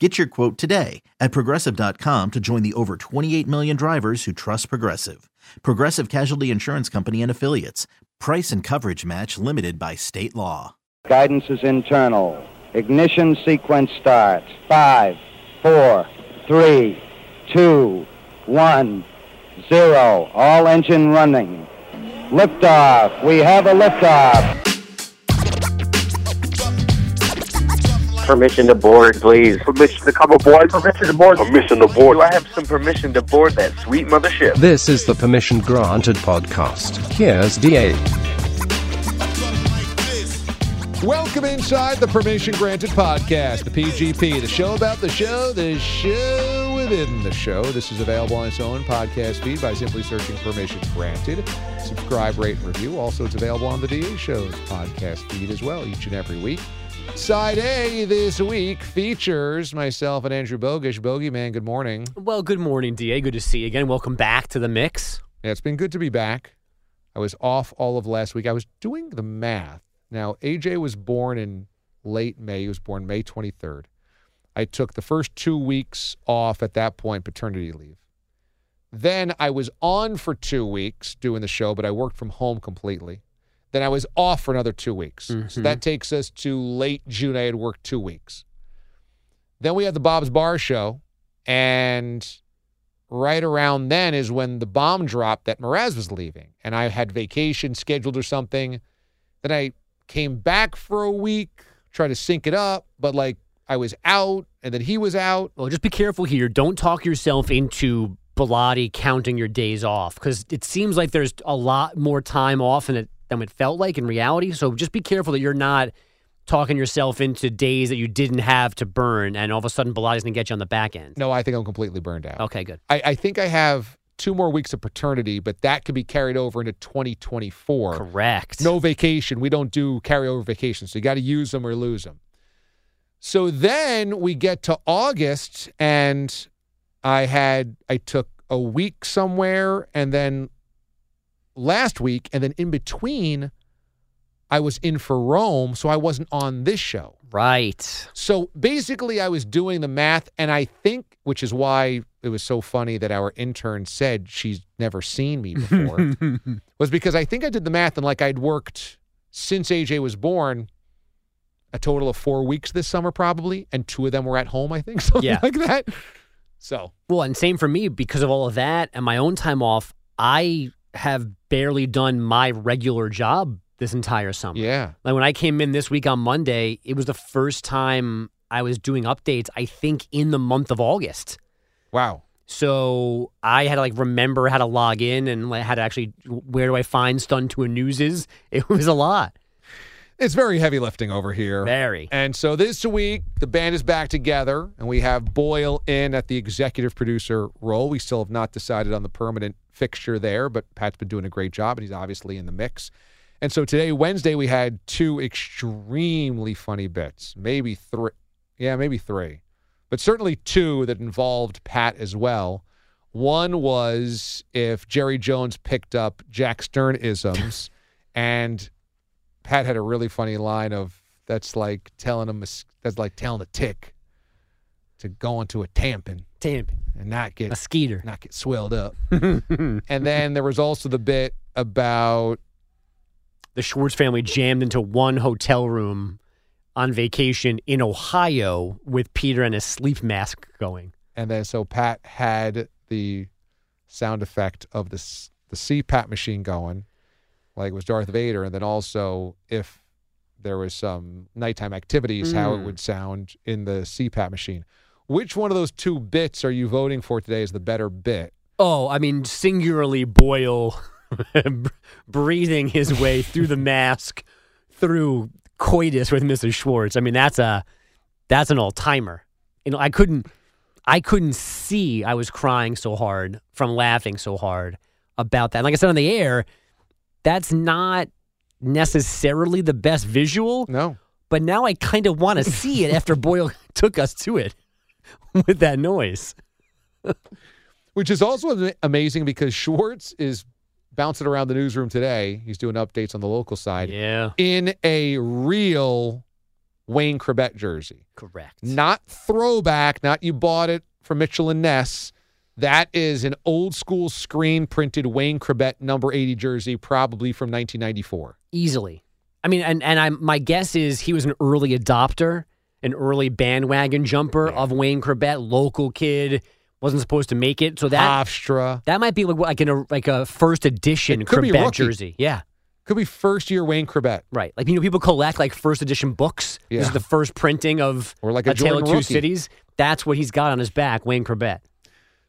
Get your quote today at progressive.com to join the over 28 million drivers who trust Progressive. Progressive Casualty Insurance Company and Affiliates. Price and coverage match limited by state law. Guidance is internal. Ignition sequence starts. Five, four, three, two, one, zero. All engine running. Liftoff. We have a liftoff. Permission to board, please. Permission to come aboard. Permission to board. Permission to board. Do I have some permission to board that sweet mothership? This is the Permission Granted podcast. Here's DA. Welcome inside the Permission Granted podcast, the PGP, the show about the show, the show within the show. This is available on its own podcast feed by simply searching Permission Granted. Subscribe, rate, and review. Also, it's available on the DA Show's podcast feed as well each and every week. Side A this week features myself and Andrew Bogusch. Bogeyman, good morning. Well, good morning, DA. Good to see you again. Welcome back to the mix. Yeah, it's been good to be back. I was off all of last week. I was doing the math. Now, AJ was born in late May. He was born May 23rd. I took the first two weeks off at that point, paternity leave. Then I was on for two weeks doing the show, but I worked from home completely. Then I was off for another two weeks. So Mhm. that takes us to late June. I had worked two weeks. Then we had the Bob's Bar show. And right around then is when the bomb dropped that Mraz was leaving. And I had vacation scheduled or something. Then I came back for a week, tried to sync it up, but like I was out and then he was out. Well, just be careful here. Don't talk yourself into Bellotti counting your days off because it seems like there's a lot more time off than it, than it felt like in reality. So just be careful that you're not talking yourself into days that you didn't have to burn and all of a sudden Bellotti's going to get you on the back end. No, I think I'm completely burned out. Okay, good. I, I think I have two more weeks of paternity, but that could be carried over into 2024. Correct. No vacation. We don't do carryover vacations. So you got to use them or lose them. So then we get to August, and I had, I took a week somewhere, and then last week, and then in between, I was in for Rome, so I wasn't on this show. Right. So basically, I was doing the math, and I think, which is why it was so funny that our intern said she's never seen me before, was because I think I did the math, and like I'd worked since AJ was born a total of four weeks this summer, probably, and two of them were at home, I think, something Yeah. like that. So, Well, and same for me because of all of that and my own time off. I have barely done my regular job this entire summer. yeah. Like when I came in this week on Monday, it was the first time I was doing updates, I think, in the month of August. Wow. So I had to like remember how to log in and like, how to actually where do I find Stun to a News is. It was a lot. It's very heavy lifting over here. Very. And so this week, the band is back together, and we have Boyle in at the executive producer role. We still have not decided on the permanent fixture there, but Pat's been doing a great job, and he's obviously in the mix. And so today, Wednesday, we had two extremely funny bits, maybe three. Yeah, maybe three, but certainly two that involved Pat as well. One was if Jerry Jones picked up Jack Stern isms, and Pat had a really funny line of that's like telling him that's like telling a tick to go into a tampon Damn. and not get A skeeter. not get swelled up. and then there was also the bit about the Schwartz family jammed into one hotel room on vacation in Ohio with Peter and his sleep mask going. And then so Pat had the sound effect of the the CPAP machine going, like it was Darth Vader, and then also if there was some nighttime activities, how it Mm. would sound in the CPAP machine. Which one of those two bits are you voting for today as the better bit? Oh, I mean, singularly Boyle breathing his way through the mask through coitus with Mrs. Schwartz. I mean, that's a that's an all timer. You know, I couldn't I couldn't see I was crying so hard from laughing so hard about that. And like I said on the air, that's not necessarily the best visual, No. but now I kind of want to see it after Boyle took us to it with that noise. Which is also amazing because Schwartz is bouncing around the newsroom today. He's doing updates on the local side Yeah, in a real Wayne Chrebet jersey. correct. Not throwback, not you bought it from Mitchell and Ness. That is an old school screen printed Wayne Chrebet number 80 jersey, probably from 1994. easily. I mean, and and I'm my guess is he was an early adopter, an early bandwagon jumper of Wayne Chrebet, local kid, wasn't supposed to make it, so that Hofstra. that might be like like in a like a first edition It could be Chrebet rookie. jersey. Yeah, Could be first year Wayne Chrebet. right. Like you know, people collect like first edition books. Yeah. This is the first printing of Or like a Tale of Two. Cities. That's what he's got on his back, Wayne Chrebet.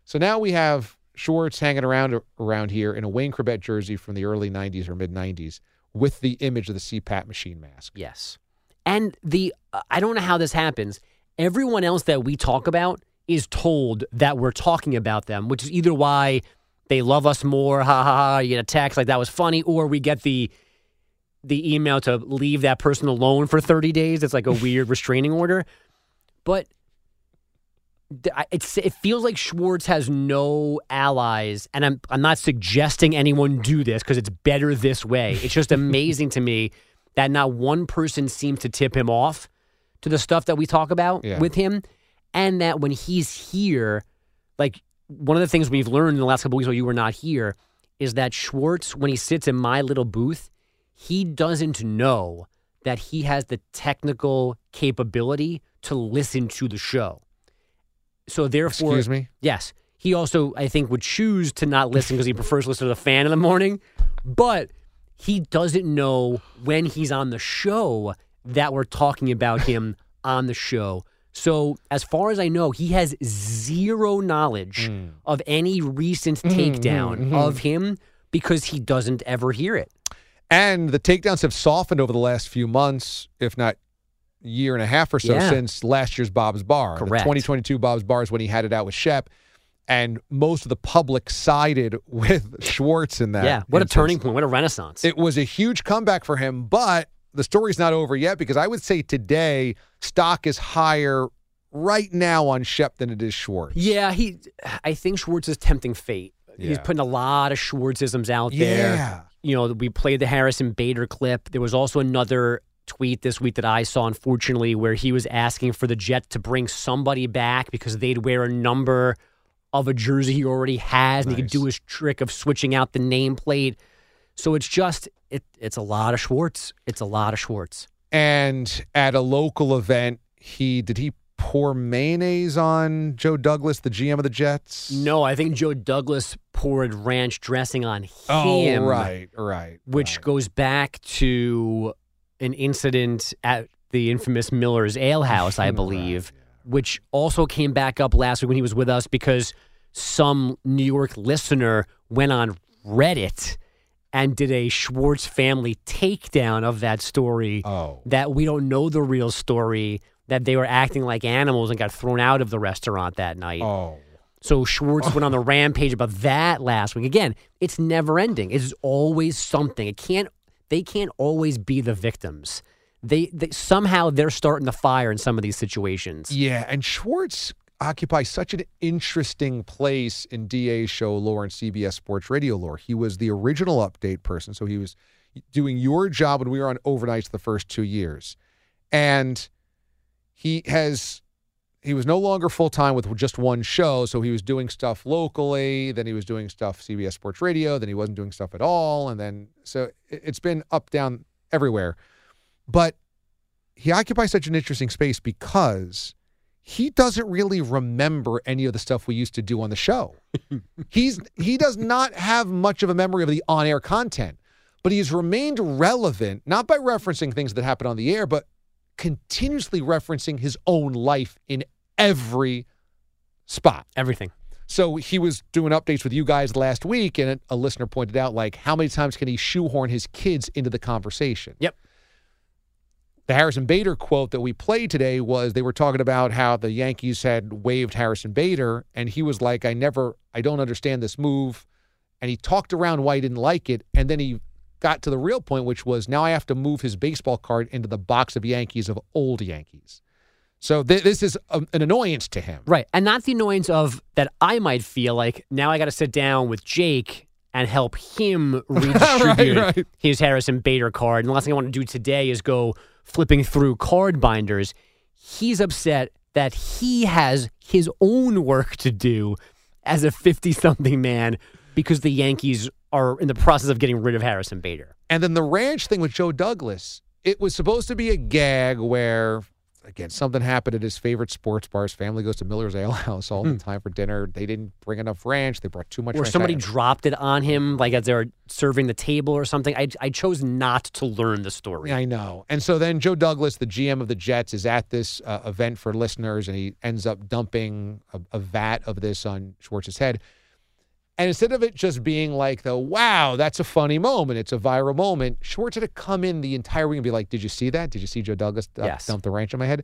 So now we have Schwartz hanging around around here in a Wayne Chrebet jersey from the early 90s or mid 90s with the image of the CPAP machine mask. Yes. And the uh, I don't know how this happens. Everyone else that we talk about is told that we're talking about them, which is either why they love us more, ha ha ha, you get a text like that was funny, or we get the the email to leave that person alone for 30 days. It's like a weird restraining order. But it's it feels like Schwartz has no allies, and I'm I'm not suggesting anyone do this because it's better this way. It's just amazing to me that not one person seems to tip him off to the stuff that we talk about Yeah. with him, and that when he's here, like one of the things we've learned in the last couple weeks while you were not here is that Schwartz, when he sits in my little booth, he doesn't know that he has the technical capability to listen to the show. So therefore, Excuse me? Yes. He also, I think, would choose to not listen because he prefers to listen to the fan in the morning. But he doesn't know when he's on the show that we're talking about him on the show. So, as far as I know, he has zero knowledge hmm. of any recent hmm, hmm, takedown of him because he doesn't ever hear it. And the takedowns have softened over the last few months, if not year and a half or so, Yeah. since last year's Bob's Bar. The 2022 Bob's Bar is when he had it out with Shep. And most of the public sided with Schwartz in that. yeah. What a turning point. What a renaissance. It was a huge comeback for him, but the story's not over yet because I would say today stock is higher right now on Shep than it is Schwartz. Yeah, he. I think Schwartz is tempting fate. He's putting a lot of Schwartzisms out there. Yeah. You know, we played the Harrison Bader clip. There was also another tweet this week that I saw, unfortunately, where he was asking for the Jets to bring somebody back because they'd wear a number of a jersey he already has, and he could do his trick of switching out the nameplate. So it's just it. It's a lot of Schwartz. It's a lot of Schwartz. And at a local event, he did he pour mayonnaise on Joe Douglas, the GM of the Jets? No, I think Joe Douglas poured ranch dressing on oh, him. Oh, right, right. which right. goes back to an incident at the infamous Miller's Ale House, I believe, which also came back up last week when he was with us because some New York listener went on Reddit and did a Schwartz family takedown of that story Oh. that we don't know the real story that they were acting like animals and got thrown out of the restaurant that night. Oh. So Schwartz went on the rampage about that last week. Again, it's never ending. It's always something. It can't. They can't always be the victims. They, they somehow they're starting the fire in some of these situations. Yeah, and Schwartz occupies such an interesting place in DA's show lore and CBS Sports Radio lore. He was the original update person, so he was doing your job when we were on overnights the first two years, and he has he was no longer full time with just one show, so he was doing stuff locally. Then he was doing stuff CBS Sports Radio. Then he wasn't doing stuff at all, and then so it- it's been up down everywhere. But he occupies such an interesting space because he doesn't really remember any of the stuff we used to do on the show. He's he does not have much of a memory of the on-air content, but he has remained relevant not by referencing things that happen on the air, but continuously referencing his own life in every spot. Everything. So he was doing updates with you guys last week, and a listener pointed out, like, how many times can he shoehorn his kids into the conversation? Yep. The Harrison Bader quote that we played today was they were talking about how the Yankees had waived Harrison Bader, and he was like, I never, I don't understand this move. And he talked around why he didn't like it. And then he got to the real point, which was now I have to move his baseball card into the box of Yankees of old Yankees. So th- this is a, an annoyance to him. Right. And not the annoyance of that I might feel like now I got to sit down with Jake and help him redistribute Right, right. his Harrison Bader card. And the last thing I want to do today is go flipping through card binders. He's upset that he has his own work to do as a 50 something man because the Yankees are in the process of getting rid of Harrison Bader. And then the ranch thing with Joe Douglas, it was supposed to be a gag where, again, something happened at his favorite sports bar. His family goes to Miller's Ale House all the time for dinner. They didn't bring enough ranch. They brought too much Or somebody dropped it on him, like as they were serving the table or something. I, I chose not to learn the story. I know. And so then Joe Douglas, the GM of the Jets, is at this uh, event for listeners, and he ends up dumping a, a vat of this on Schwartz's head. And instead of it just being like the wow, that's a funny moment, it's a viral moment, Schwartz had to come in the entire week and be like, "Did you see that? Did you see Joe Douglas dump, Yes. dump the ranch on my head?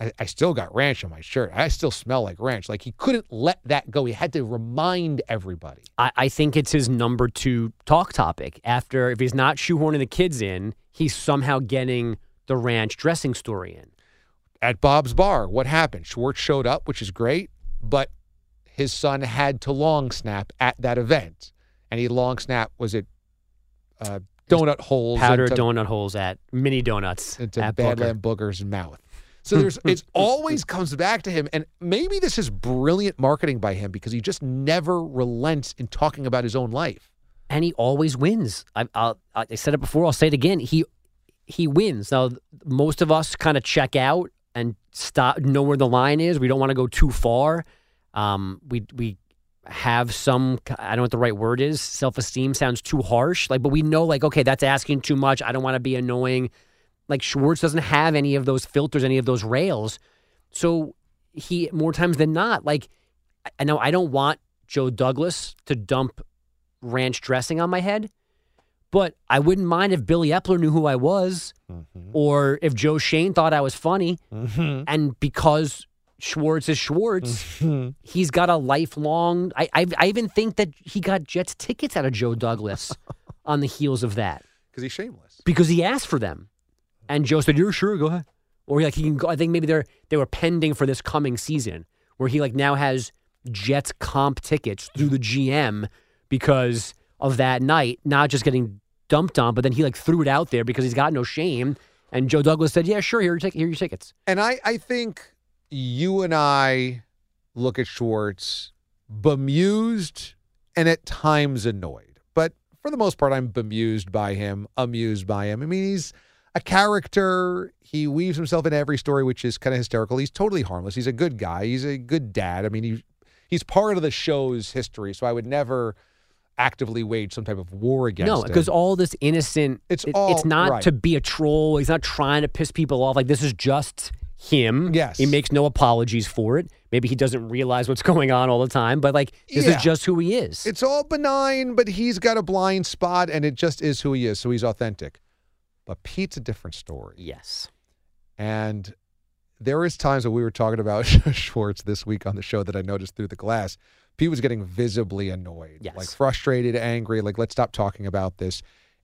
I, I still got ranch on my shirt. I still smell like ranch. Like he couldn't let that go. He had to remind everybody. I, I think it's his number two talk topic. After, if he's not shoehorning the kids in, he's somehow getting the ranch dressing story in. at Bob's Bar. What happened? Schwartz showed up, which is great, but his son had to long snap at that event, and he long snap was it uh, donut holes Powdered into, donut holes at mini donuts into at Booker. Badland Booger's mouth. So there's it always comes back to him, and maybe this is brilliant marketing by him because he just never relents in talking about his own life. and he always wins. I, I'll, I said it before. I'll say it again. He he wins. Now, most of us kind of check out and stop, know where the line is. We don't want to go too far. Um, we we have some. I don't know what the right word is. Self esteem sounds too harsh. Like, but we know, like, okay, that's asking too much. I don't want to be annoying. Like Schwartz doesn't have any of those filters, any of those rails. So he more times than not, like, I know I don't want Joe Douglas to dump ranch dressing on my head, but I wouldn't mind if Billy Eppler knew who I was, or if Joe Schoen thought I was funny. And because Schwartz is Schwartz, mm-hmm. he's got a lifelong. I, I I even think that he got Jets tickets out of Joe Douglas on the heels of that Because he's shameless. because he asked for them, and Joe said, "You're sure, go ahead." Or like he can go. I think maybe they're they were pending for this coming season where he like now has Jets comp tickets through the GM because of that night, not just getting dumped on, but then he like threw it out there because he's got no shame. And Joe Douglas said, "Yeah, sure, here, are your tic- here are your tickets." And I, I think you and I look at Schwartz bemused and at times annoyed. But for the most part, I'm bemused by him, amused by him. I mean, he's a character. He weaves himself in every story, which is kind of hysterical. He's totally harmless. He's a good guy. He's a good dad. I mean, he, he's part of the show's history. So I would never actively wage some type of war against No, him. because all this innocent. It's it- all- it's not right. to be a troll. He's not trying to piss people off. Like this is just him. Yes. he makes no apologies for it. Maybe he doesn't realize what's going on all the time, but like this Yeah. is just who he is. It's all benign, but he's got a blind spot, and it just is who he is. So he's authentic. But Pete's a different story. yes. And there is times when we were talking about Schwartz this week on the show that I noticed through the glass. Pete was getting visibly annoyed, Yes. like frustrated, angry, like let's stop talking about this.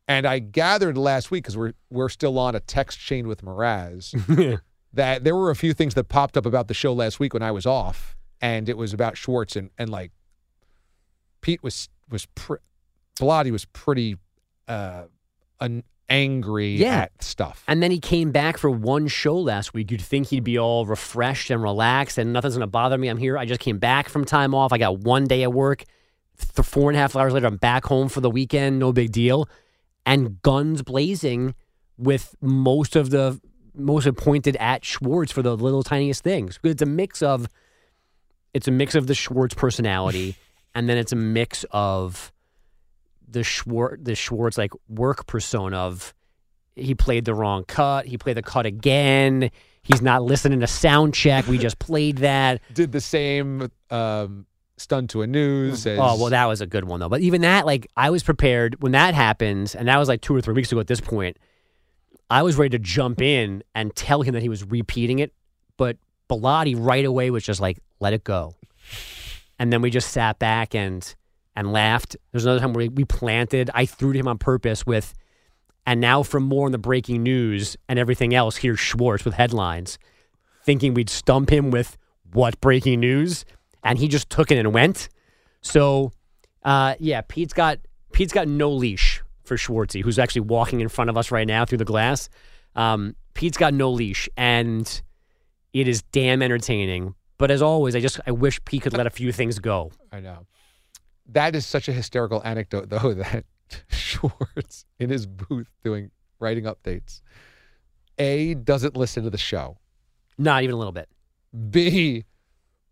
And I gathered last week because we're we're still on a text chain with Mraz that there were a few things that popped up about the show last week when I was off, and it was about Schwartz and and like Pete was was pre- Bellotti was pretty uh an angry Yeah. at stuff. And then he came back for one show last week. You'd think he'd be all refreshed and relaxed and nothing's going to bother me. I'm here. I just came back from time off. I got one day at work. Th- four and a half hours later, I'm back home for the weekend. No big deal. And guns blazing with most of the most have pointed at Schwartz for the little tiniest things. It's a mix of it's a mix of the Schwartz personality, and then it's a mix of the Schwartz the Schwartz like work persona of he played the wrong cut, he played the cut again. He's not listening to sound check. We just played that. Did the same um, stun to a news. As, Oh well, that was a good one though. But even that, like, I was prepared when that happens, and that was like two or three weeks ago at this point. I was ready to jump in and tell him that he was repeating it, but Bellotti right away was just like, "Let it go," and then we just sat back and and laughed. There's another time where we planted. I threw to him on purpose with, and now for more on the breaking news and everything else, here's Schwartz with headlines, thinking we'd stump him with what breaking news, and he just took it and went. So, uh, yeah, Pete's got Pete's got no leash for Schwartzy, who's actually walking in front of us right now through the glass. Um, Pete's got no leash, and it is damn entertaining. But as always, I just I wish Pete could let a few things go. I know. That is such a hysterical anecdote, though, that Schwartz in his booth doing writing updates. A doesn't listen to the show. Not even a little bit. B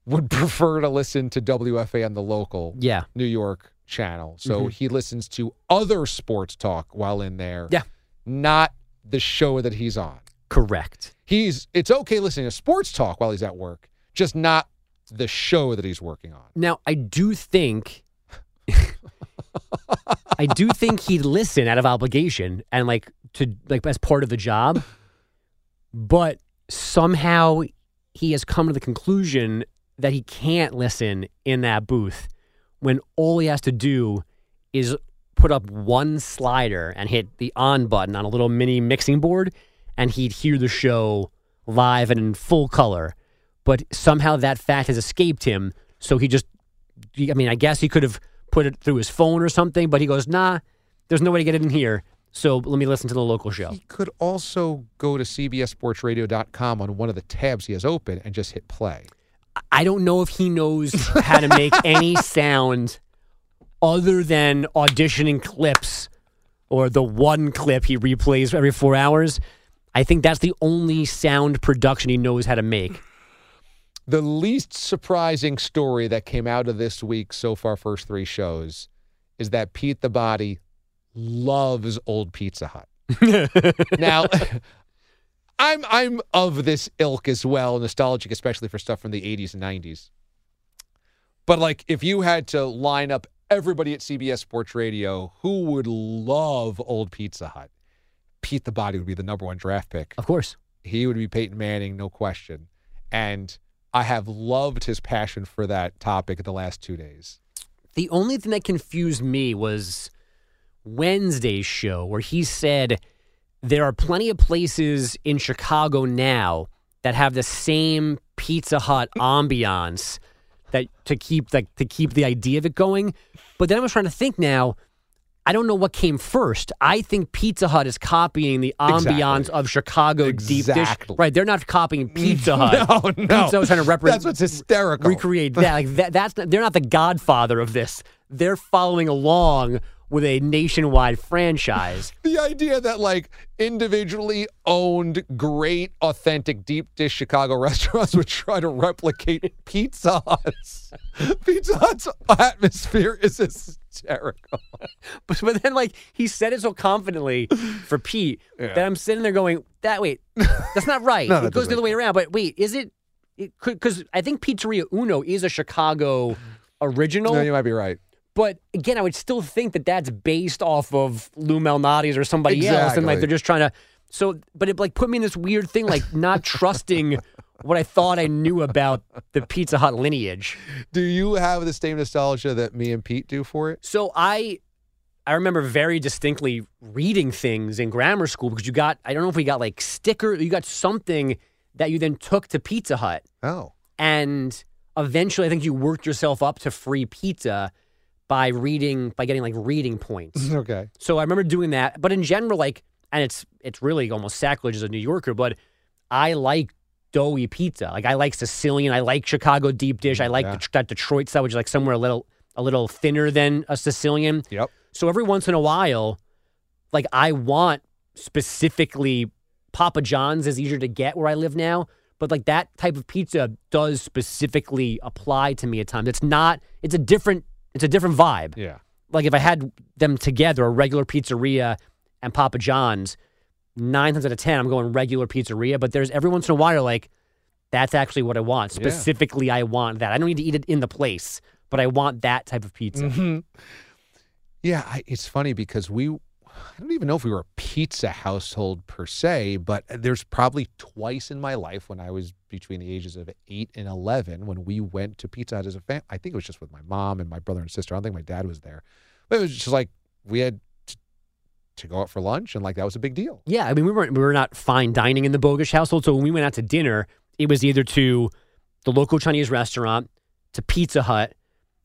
would prefer to listen to WFA on the local Yeah, New York channel. So Mhm. he listens to other sports talk while in there. Yeah. Not the show that he's on. correct. He's it's okay listening to sports talk while he's at work, just not the show that he's working on. Now I do think. I do think he'd listen out of obligation and like to like as part of the job, but somehow he has come to the conclusion that he can't listen in that booth when all he has to do is put up one slider and hit the on button on a little mini mixing board and he'd hear the show live and in full color but somehow that fact has escaped him so he just i mean i guess he could have put it through his phone or something but he goes nah there's no way to get it in here so let me listen to the local show He could also go to cbssportsradio.com on one of the tabs he has open and just hit play. I don't know if he knows how to make any sound other than auditioning clips or the one clip he replays every four hours. I think that's the only sound production he knows how to make. The least surprising story that came out of this week so far, first three shows, is that Pete the Body loves old Pizza Hut. now, I'm I'm of this ilk as well, nostalgic, especially for stuff from the 80s and 90s. But like, if you had to line up everybody at CBS Sports Radio who would love old Pizza Hut, Pete the Body would be the number one draft pick. Of course. He would be Peyton Manning, no question. And I have loved his passion for that topic the last two days. The only thing that confused me was Wednesday's show where he said there are plenty of places in Chicago now that have the same Pizza Hut ambiance that to keep like to keep the idea of it going. But then I was trying to think now. I don't know what came first. I think Pizza Hut is copying the ambiance Exactly. of Chicago deep dish. Right? They're not copying Pizza Hut. No, no. Pizza was trying to represent. That's what's hysterical. Recreate that. Like that. That's they're not the Godfather of this. They're following along with a nationwide franchise. The idea that like individually owned, great, authentic deep dish Chicago restaurants would try to replicate Pizza Hut's Pizza Hut's atmosphere is hysterical. But, but then, like, he said it so confidently for Pete that I'm sitting there going, "That wait, that's not right. No, it goes the other way around." But wait, is it? It could because I think Pizzeria Uno is a Chicago original. No, you might be right. But again, I would still think that that's based off of Lou Malnati's or somebody else, and like they're just trying to. So, but it like put me in this weird thing, like not trusting what I thought I knew about the Pizza Hut lineage. Do you have the same nostalgia that me and Pete do for it? So I I remember very distinctly reading things in grammar school because you got I don't know if we got like sticker you got something that you then took to Pizza Hut Oh. and eventually I think you worked yourself up to free pizza by reading by getting like reading points. Okay. So I remember doing that, but in general like and it's it's really almost sacrilege as a New Yorker, but I like doughy pizza. Like I like Sicilian, I like Chicago deep dish, I like Yeah. the, that Detroit style, which is like somewhere a little a little thinner than a Sicilian. Yep. So every once in a while, like I want specifically Papa John's is easier to get where I live now, but like that type of pizza does specifically apply to me at times. It's not. It's a different. It's a different vibe. Yeah. Like if I had them together, a regular pizzeria and Papa John's, nine times out of ten, I'm going regular pizzeria. But there's every once in a while, like that's actually what I want. Yeah. Specifically, I want that. I don't need to eat it in the place, but I want that type of pizza. Mm-hmm. Yeah, I, it's funny because we, I don't even know if we were a pizza household per se, but there's probably twice in my life when I was between the ages of eight and 11 when we went to Pizza Hut as a family. I think it was just with my mom and my brother and sister. I don't think my dad was there. But it was just like we had to, to go out for lunch and like that was a big deal. Yeah, I mean, we weren't we were not fine dining in the Bogusch household. So when we went out to dinner, it was either to the local Chinese restaurant, to Pizza Hut,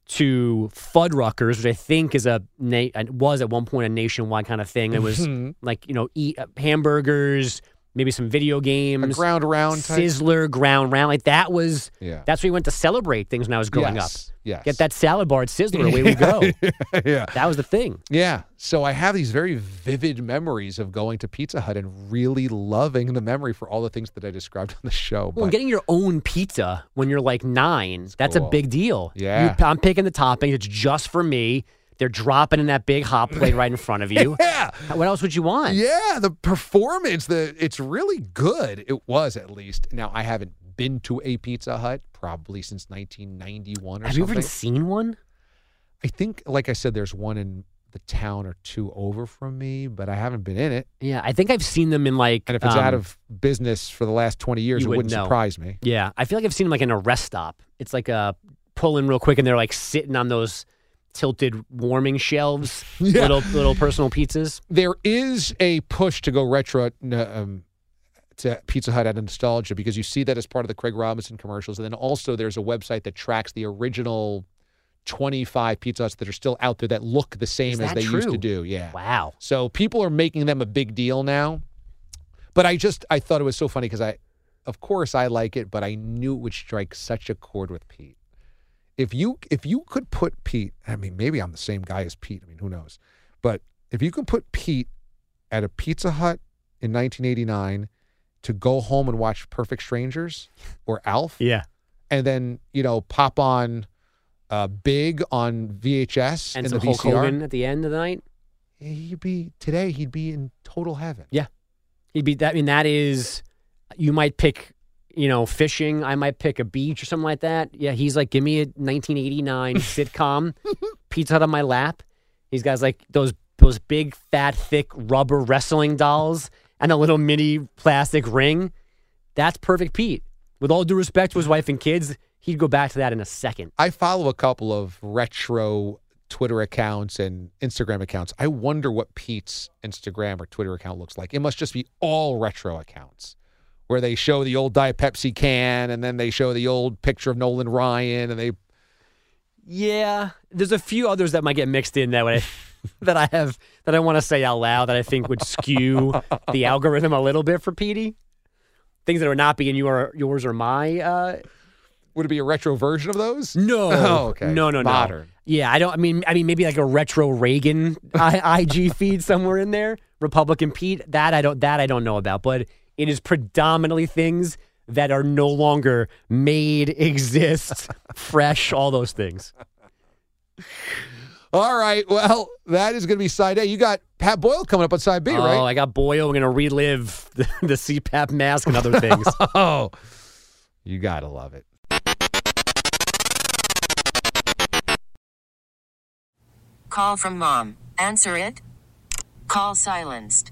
to Fuddruckers, which I think is a na- was at one point a nationwide kind of thing. It was like you know eat uh, hamburgers, maybe some video A games, ground round type. Sizzler, ground round. Like that was Yeah. that's where we went to celebrate things when I was growing yes. up. Yes. Get that salad bar at Sizzler, away we go. yeah. That was the thing. Yeah. So I have these very vivid memories of going to Pizza Hut and really loving the memory for all the things that I described on the show. Well, But getting your own pizza when you're like nine, that's cool. a big deal. Yeah. You, I'm picking the topping. It's just for me. They're dropping in that big hot plate right in front of you. yeah. What else would you want? Yeah, the performance, the it's really good. It was at least. Now I haven't been to a Pizza Hut probably since 1991 or Have you something. ever seen one? I think, like I said, there's one in the town or two over from me, but I haven't been in it. Yeah, I think I've seen them in like. And if it's out um, of business for the last 20 years, you it would wouldn't know. surprise me. Yeah, I feel like I've seen them like in a rest stop. It's like a pull in real quick, and they're like sitting on those tilted warming shelves, Yeah. little little personal pizzas. there is a push to go retro um, to Pizza Hut out of nostalgia because you see that as part of the Craig Robinson commercials, and then also there's a website that tracks the original 25 Pizza Huts that are still out there that look the same as they used to do. Yeah. Wow. So people are making them a big deal now. But I just I thought it was so funny because I, of course, I like it, but I knew it would strike such a chord with Pete. If you if you could put Pete, I mean, maybe I'm the same guy as Pete. I mean, who knows? But if you can put Pete at a Pizza Hut in 1989 to go home and watch Perfect Strangers or Alf, Yeah. and then you know pop on uh, Big on VHS And in some the Hulk VCR, Hogan at the end of the night. he'd be today. He'd be in total heaven. Yeah, he'd be that. I mean, that is. You might pick, you know, fishing. I might pick a beach or something like that. Yeah, he's like, give me a 1989 sitcom, Pizza Hut on my lap. He's got like those those big, fat, thick rubber wrestling dolls and a little mini plastic ring. That's perfect, Pete. With all due respect to his wife and kids, he'd go back to that in a second. I follow a couple of retro Twitter accounts and Instagram accounts. I wonder what Pete's Instagram or Twitter account looks like. It must just be all retro accounts where they show the old Diet Pepsi can and then they show the old picture of Nolan Ryan and they Yeah, there's a few others that might get mixed in that way that I have that I want to say out loud that I think would skew the algorithm a little bit for Petey. Things that are not being your yours or my. Uh, would it be a retro version of those? no, Oh, okay. no, no, no. Modern. Yeah, I don't. I mean, I mean, maybe like a retro Reagan IG feed somewhere in there. Republican Pete. That I don't. That I don't know about. But it is predominantly things that are no longer made, exist, fresh, all those things. All right. Well, that is going to be side A. You got Pat Boyle coming up on side B, oh, right? Oh, I got Boyle. We're gonna relive the, the CPAP mask and other things. Oh, you got to love it. Call from mom. Answer it. Call silenced.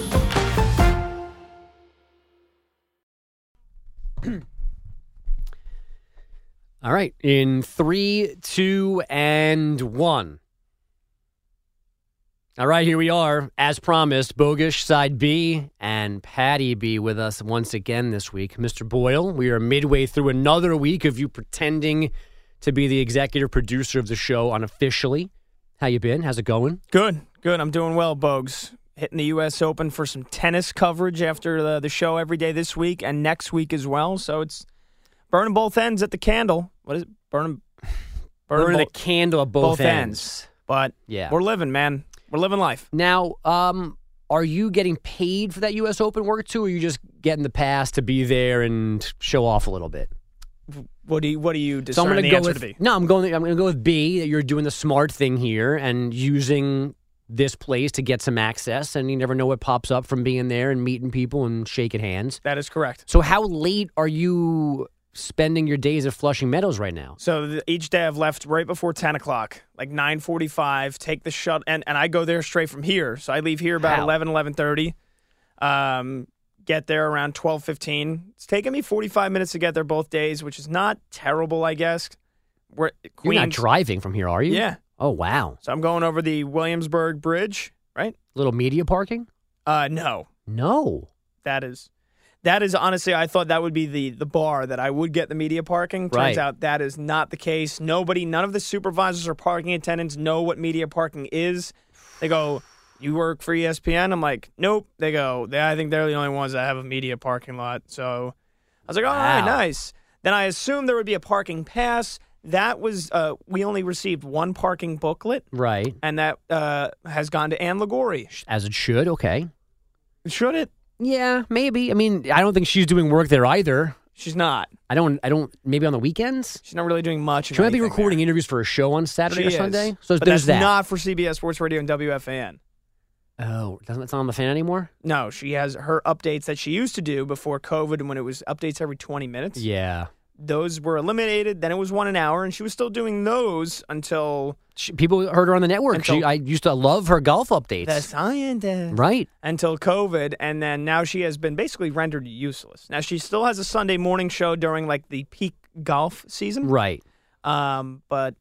All right. In three, two, and one. All right, here we are. As promised, Bogusch side B and Patty B with us once again this week. Mr. Boyle, we are midway through another week of you pretending to be the executive producer of the show unofficially. How you been? How's it going? Good, good. I'm doing well, Bogues. Hitting the U.S. Open for some tennis coverage after the, the show every day this week and next week as well. So it's burning both ends at the candle. What is it? Burning, Burning the both- candle at both, ends. But Yeah. we're living, man. We're living life. Now, um, are you getting paid for that U.S. Open work too, or are you just getting the pass to be there and show off a little bit? What do you What do you So I'm discern going the to go answer with to be? no. I'm going. I'm going to go with B. That you're doing the smart thing here and using this place to get some access, and you never know what pops up from being there and meeting people and shaking hands. That is correct. So, how late are you spending your days at Flushing Meadows right now? So each day I've left right before ten o'clock, like nine forty-five. Take the shut, and, and I go there straight from here. So I leave here about How? eleven, eleven thirty. Um, get there around twelve fifteen. It's taken me forty-five minutes to get there both days, which is not terrible, I guess. We're You're not driving from here, are you? Yeah. Oh wow. So I'm going over the Williamsburg Bridge, right? Little media parking? Uh, no, No. that is that is honestly I thought that would be the the bar that I would get the media parking. Turns Right. out that is not the case. Nobody, none of the supervisors or parking attendants know what media parking is. They go, "You work for ESPN?" I'm like, "Nope." They go, "Yeah, I think they're the only ones that have a media parking lot." So I was like, "All right, Wow. nice." Then I assumed there would be a parking pass. That was uh, we only received one parking booklet, Right. and that uh, has gone to Ann Ligori. As it should. Okay. Should it? Yeah, maybe. I mean, I don't think she's doing work there either. She's not. I don't. I don't. Maybe on the weekends. She's not really doing much. She might be recording there. interviews for a show on Saturday She or is. Sunday. So but there's that's that. not for CBS Sports Radio and WFAN. oh, doesn't it's sound on the fan anymore? No, she has her updates that she used to do before COVID and when it was updates every 20 minutes. Yeah. Those were eliminated. Then it was one an hour, and she was still doing those until She, people heard her on the network. She, I used to love her golf updates. the scientist. right. Until COVID, and then now she has been basically rendered useless. Now she still has a Sunday morning show during like the peak golf season. Right. Um, but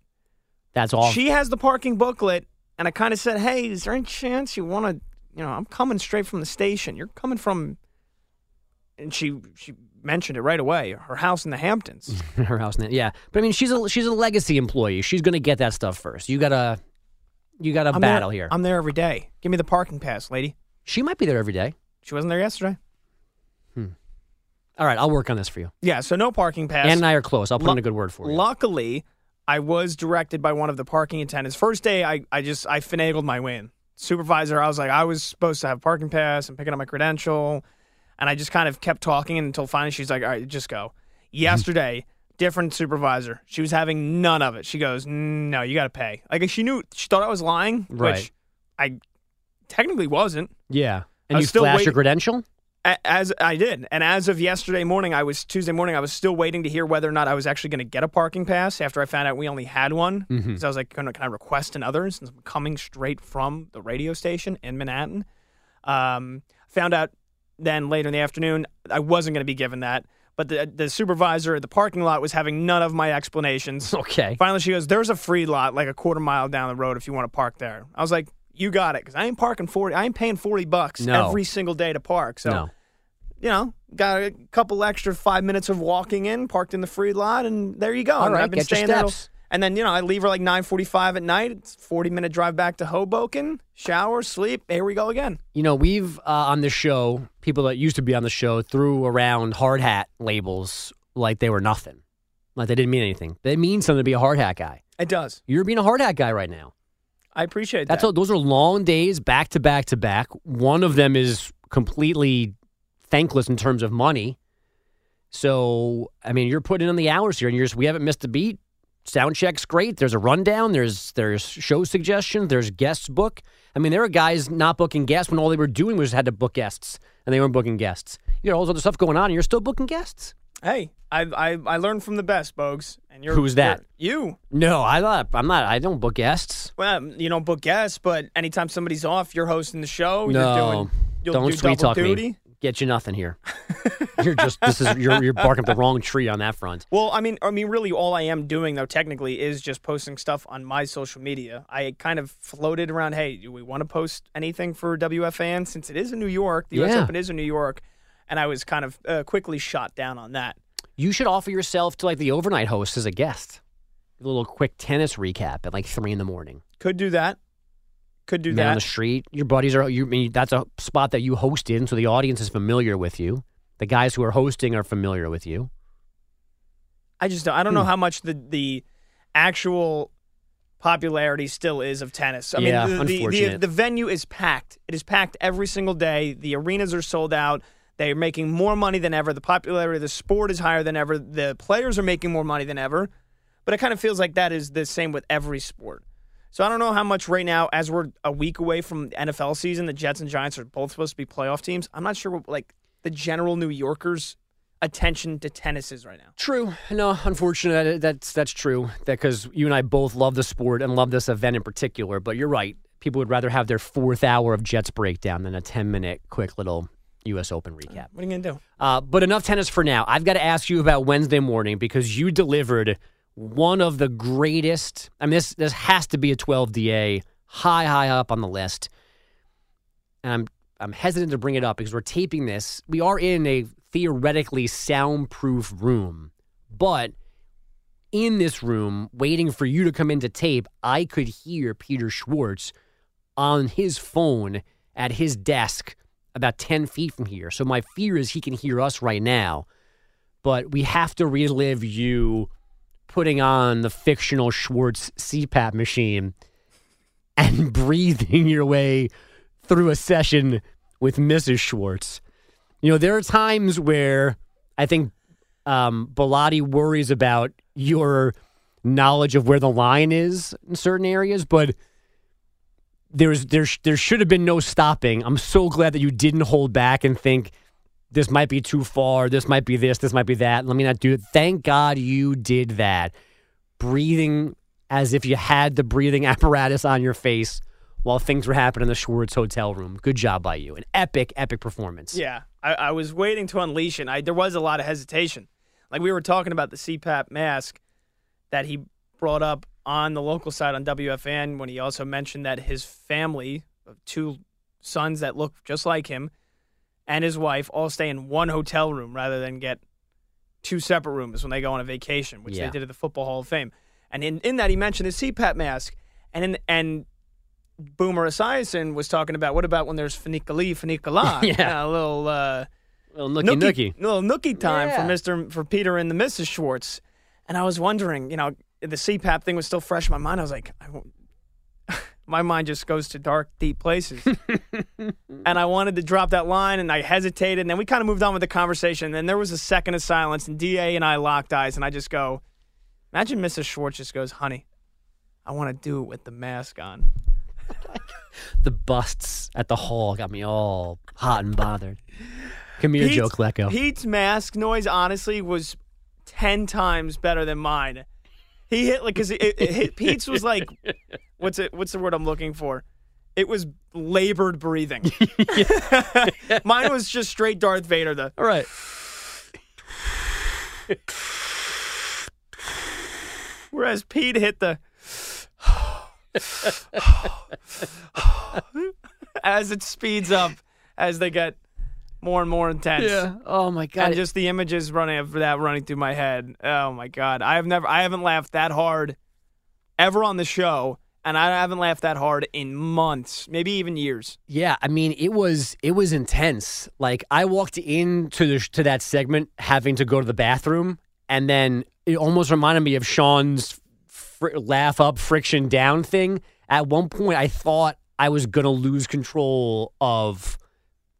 That's all. She has the parking booklet, and I kind of said, "Hey, is there any chance you want to? You know, I'm coming straight from the station. You're coming from." And she she mentioned it right away. Her house in the Hamptons. her house. Net. Yeah. But I mean, she's a she's a legacy employee. She's going to get that stuff first. You gotta you gotta I'm battle there, here. I'm there every day. Give me the parking pass, lady. she might be there every day. She wasn't there yesterday. Hmm. All right, I'll work on this for you. Yeah, so no parking pass. Ann and I are close. I'll put Lu- in a good word for you. Luckily, I was directed by one of the parking attendants. First day, I, I just I finagled my win. Supervisor, I was like, I was supposed to have a parking pass and picking up my credential, and I just kind of kept talking until finally she's like, all right, just go. Yesterday, different supervisor. She was having none of it. She goes, no, you got to pay. Like she knew, she thought I was lying, Right. which I technically wasn't. yeah. And you still flash your credential? As I did, and as of yesterday morning, I was Tuesday morning. I was still waiting to hear whether or not I was actually going to get a parking pass. After I found out we only had one, Mhm. so I was like, "Can I, can I request another?" Since I'm coming straight from the radio station in Manhattan, um, found out then later in the afternoon I wasn't going to be given that. But the the supervisor at the parking lot was having none of my explanations. Okay. Finally, she goes, "There's a free lot like a quarter mile down the road if you want to park there." I was like, "You got it," because I ain't parking forty. I ain't paying forty bucks No. every single day to park. So no. you know, got a couple extra five minutes of walking in, parked in the free lot, and there you go. All right, I've been get your staying there. And then you know, I leave her like nine forty-five at night. It's forty minute drive back to Hoboken. Shower, sleep. Here we go again. You know, we've uh, on the show, people that used to be on the show threw around hard hat labels like they were nothing. Like they didn't mean anything. They mean something to be a hard hat guy. It does. You're being a hard hat guy right now. I appreciate That's that. all, those are long days back to back to back. One of them is completely thankless in terms of money. So, I mean, you're putting in the hours here, and you're just, we haven't missed a beat. Sound check's great. There's a rundown. There's there's show suggestions. There's guests book. I mean, there are guys not booking guests when all they were doing was had to book guests, and they weren't booking guests. You got all this other stuff going on, and you're still booking guests. Hey, I I, I learned from the best, Bogues. And you're Who's that? you're- You. No, I thought I'm not. I don't book guests. Well, you don't book guests, but anytime somebody's off, you're hosting the show. no, you're doing, you'll don't do sweet talk duty. me. Get you nothing here. you're just this is you're you're barking up the wrong tree on that front. Well, I mean, I mean, really, all I am doing though, technically, is just posting stuff on my social media. I kind of floated around. Hey, do we want to post anything for WFAN since it is in New York? The U.S. Yeah. Open is in New York, and I was kind of uh, quickly shot down on that. You should offer yourself to like the overnight host as a guest. A little quick tennis recap at like three in the morning. Could do that. Could do Man on the street. Your buddies are you I mean that's a spot that you host in, so the audience is familiar with you. The guys who are hosting are familiar with you. I just don't, I Hmm. don't know how much the the actual popularity still is of tennis. I Yeah, mean, the, the, the, the venue is packed. It is packed every single day. The arenas are sold out. They're making more money than ever. The popularity of the sport is higher than ever. The players are making more money than ever. But it kind of feels like that is the same with every sport. So I don't know how much right now, as we're a week away from the NFL season, the Jets and Giants are both supposed to be playoff teams. I'm not sure what like the general New Yorkers' attention to tennis is right now. True. No, unfortunately, that- That's that's true. That because you and I both love the sport and love this event in particular. But you're right. People would rather have their fourth hour of Jets breakdown than a ten minute quick little U.S. Open recap. What are you gonna do? Uh, but enough tennis for now. I've got to ask you about Wednesday morning because you delivered one of the greatest. I mean, this this has to be a 12 DA, high high up on the list. And I'm I'm hesitant to bring it up because we're taping this. We are in a theoretically soundproof room, but in this room, waiting for you to come into tape, I could hear Peter Schwartz on his phone at his desk about 10 feet from here. So my fear is he can hear us right now. But we have to relive you putting on the fictional Schwartz CPAP machine and breathing your way through a session with Mrs. Schwartz. You know, there are times where I think um, Bellotti worries about your knowledge of where the line is in certain areas, but there's there there should have been no stopping. I'm so glad that you didn't hold back and think this might be too far, this might be this, this might be that. Let me not do it. Thank God you did that. Breathing as if you had the breathing apparatus on your face while things were happening in the Schwartz hotel room. Good job by you. An epic, epic performance. Yeah, I, I was waiting to unleash it. I, there was a lot of hesitation. Like we were talking about the CPAP mask that he brought up on the local side on WFAN when he also mentioned that his family two sons that look just like him and his wife all stay in one hotel room rather than get two separate rooms when they go on a vacation, which Yeah. they did at the Football Hall of Fame. And in, in that, he mentioned his CPAP mask. And in, and Boomer Esiason was talking about what about when there's Fanicali, Fanicala? Yeah. a little uh, Little nookie nookie. little nookie time Yeah. for Mister for Peter and the Mrs. Schwartz. And I was wondering, you know, the CPAP thing was still fresh in my mind. I was like, I won't- my mind just goes to dark, deep places. and I wanted to drop that line, and I hesitated. And then we kind of moved on with the conversation. And then there was a second of silence, and Da and I locked eyes, and I just go, imagine Mrs. Schwartz just goes, "Honey, I want to do it with the mask on." The busts at the hall got me all hot and bothered. Come here, Joe Klecko. Pete's mask noise, honestly, was ten times better than mine. He hit like because it, it hit, Pete's was like, what's it? What's the word I'm looking for? It was labored breathing. mine was just straight Darth Vader. The All right. whereas Pete hit the as it speeds up as they get more and more intense. Yeah. Oh my god. and just the images running of that running through my head. Oh my god, I have never, I haven't laughed that hard ever on the show, and I haven't laughed that hard in months, maybe even years. Yeah, I mean, it was it was intense. Like I walked into the to that segment having to go to the bathroom, and then it almost reminded me of Sean's fr- laugh up, friction down thing. At one point, I thought I was gonna lose control of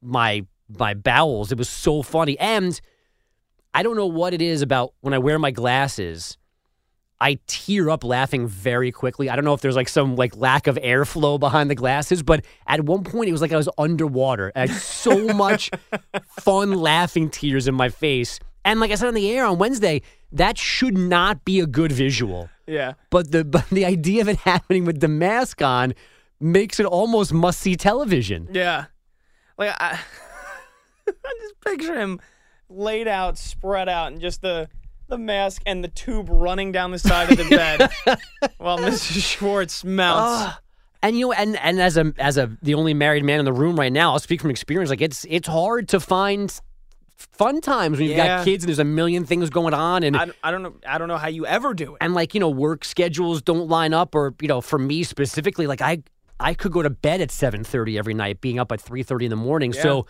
my my bowels. It was so funny, and I don't know what it is about when I wear my glasses. I tear up laughing very quickly. I don't know if there's like some like lack of airflow behind the glasses, but at one point it was like I was underwater. I had so much fun laughing tears in my face. And like I said on the air on Wednesday, that should not be a good visual. Yeah. But the but the idea of it happening with the mask on makes it almost must see television. Yeah. Like I, I just picture him laid out, spread out, and just the the mask and the tube running down the side of the bed while Mrs. Schwartz melts. Ah. and you know, and and as a as a the only married man in the room right now, I'll speak from experience. Like it's it's hard to find fun times when you've Yeah. got kids and there's a million things going on, and I, I don't know. I don't know how you ever do it. and like you know work schedules don't line up, or you know for me specifically, like I I could go to bed at seven thirty every night, being up at three thirty in the morning. So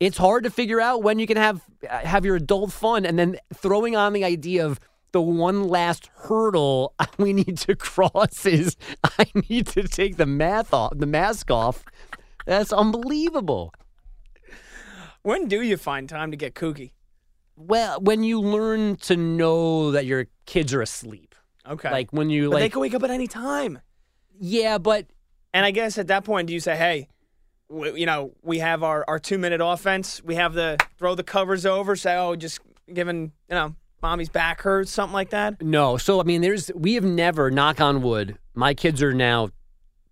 it's hard to figure out when you can have uh, have your adult fun, and then throwing on the idea of the one last hurdle we need to cross is I need to take the math off, the mask off. That's unbelievable. When do you find time to get kooky? Well, when you learn to know that your kids are asleep, Okay. like when you but they like, can wake up at any time. yeah, but And I guess at that point, do you say, hey, w- you know, we have our, our two minute offense. We have the throw the covers over, say, oh, just giving, you know, mommy's back hurts, something like that. No. So I mean, there's we have never, knock on wood, my kids are now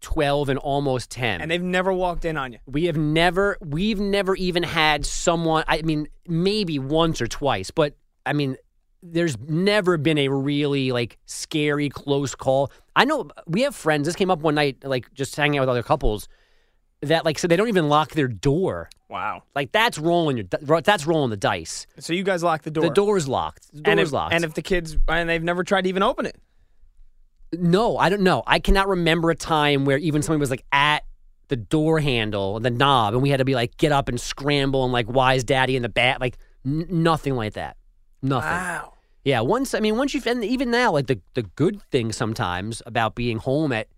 twelve and almost ten. And they've never walked in on you. we have never we've never even had someone I mean, maybe once or twice, but I mean there's never been a really like scary close call. I know we have friends, this came up one night, like just hanging out with other couples, that like so they don't even lock their door. Wow. Like that's rolling your that's rolling the dice. So you guys lock the door. The door's locked. The and door's if, locked. And if the kids, and they've never tried to even open it. No, I don't know. I cannot remember a time where even somebody was like at the door handle, and the knob, and we had to be like get up and scramble and like why is daddy in the bat? Like n- nothing like that. Nothing. Wow. Yeah. Once I mean, once you've and even now, like the the good thing sometimes about being home at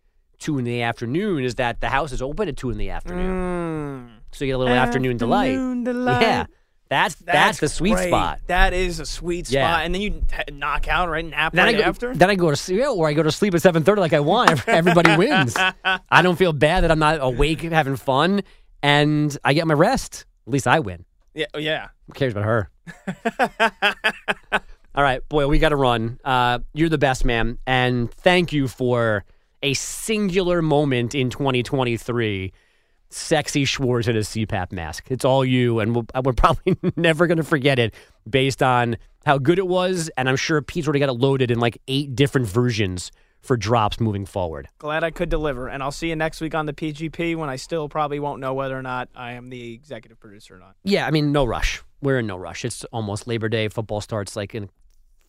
two in the afternoon is that the house is open at two in the afternoon, so you get a little afternoon, delight. Mm. Afternoon delight. Yeah, that's that's, the sweet great. spot. That is a sweet Yeah. spot. And then you t- knock out, right? Nap Then right I go, after. then I go to sleep, or I go to sleep at seven thirty like I want. Everybody wins. I don't feel bad that I'm not awake having fun, and I get my rest. At least I win. yeah. oh, Yeah. Who cares about her? All right, boy, we got to run. Uh, you're the best, man, and thank you for a singular moment in 2023. Sexy Schwartz in a CPAP mask. It's all you, and we'll, we're probably never going to forget it based on how good it was. And I'm sure Pete's already got it loaded in like eight different versions for drops moving forward. Glad I could deliver. And I'll see you next week on the PGP when I still probably won't know whether or not I am the executive producer or not. Yeah, I mean, no rush. We're in no rush. It's almost Labor Day. Football starts like in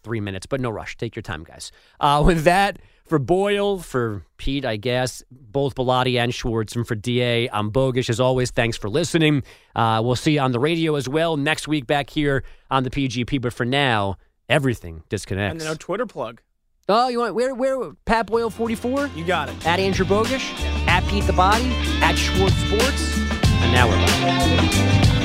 three minutes, but no rush. Take your time, guys. Uh, with that, for Boyle, for Pete, I guess, both Bellotti and Schwartz, and for DA, I'm Bogusch. As always, thanks for listening. Uh, we'll see you on the radio as well next week back here on the PGP. But for now, everything disconnects. And then our Twitter plug. oh, you want where where Pat Boyle 44 You got it. at Andrew Bogusch at Pete the Body at Schwartz Sports, and now we're back.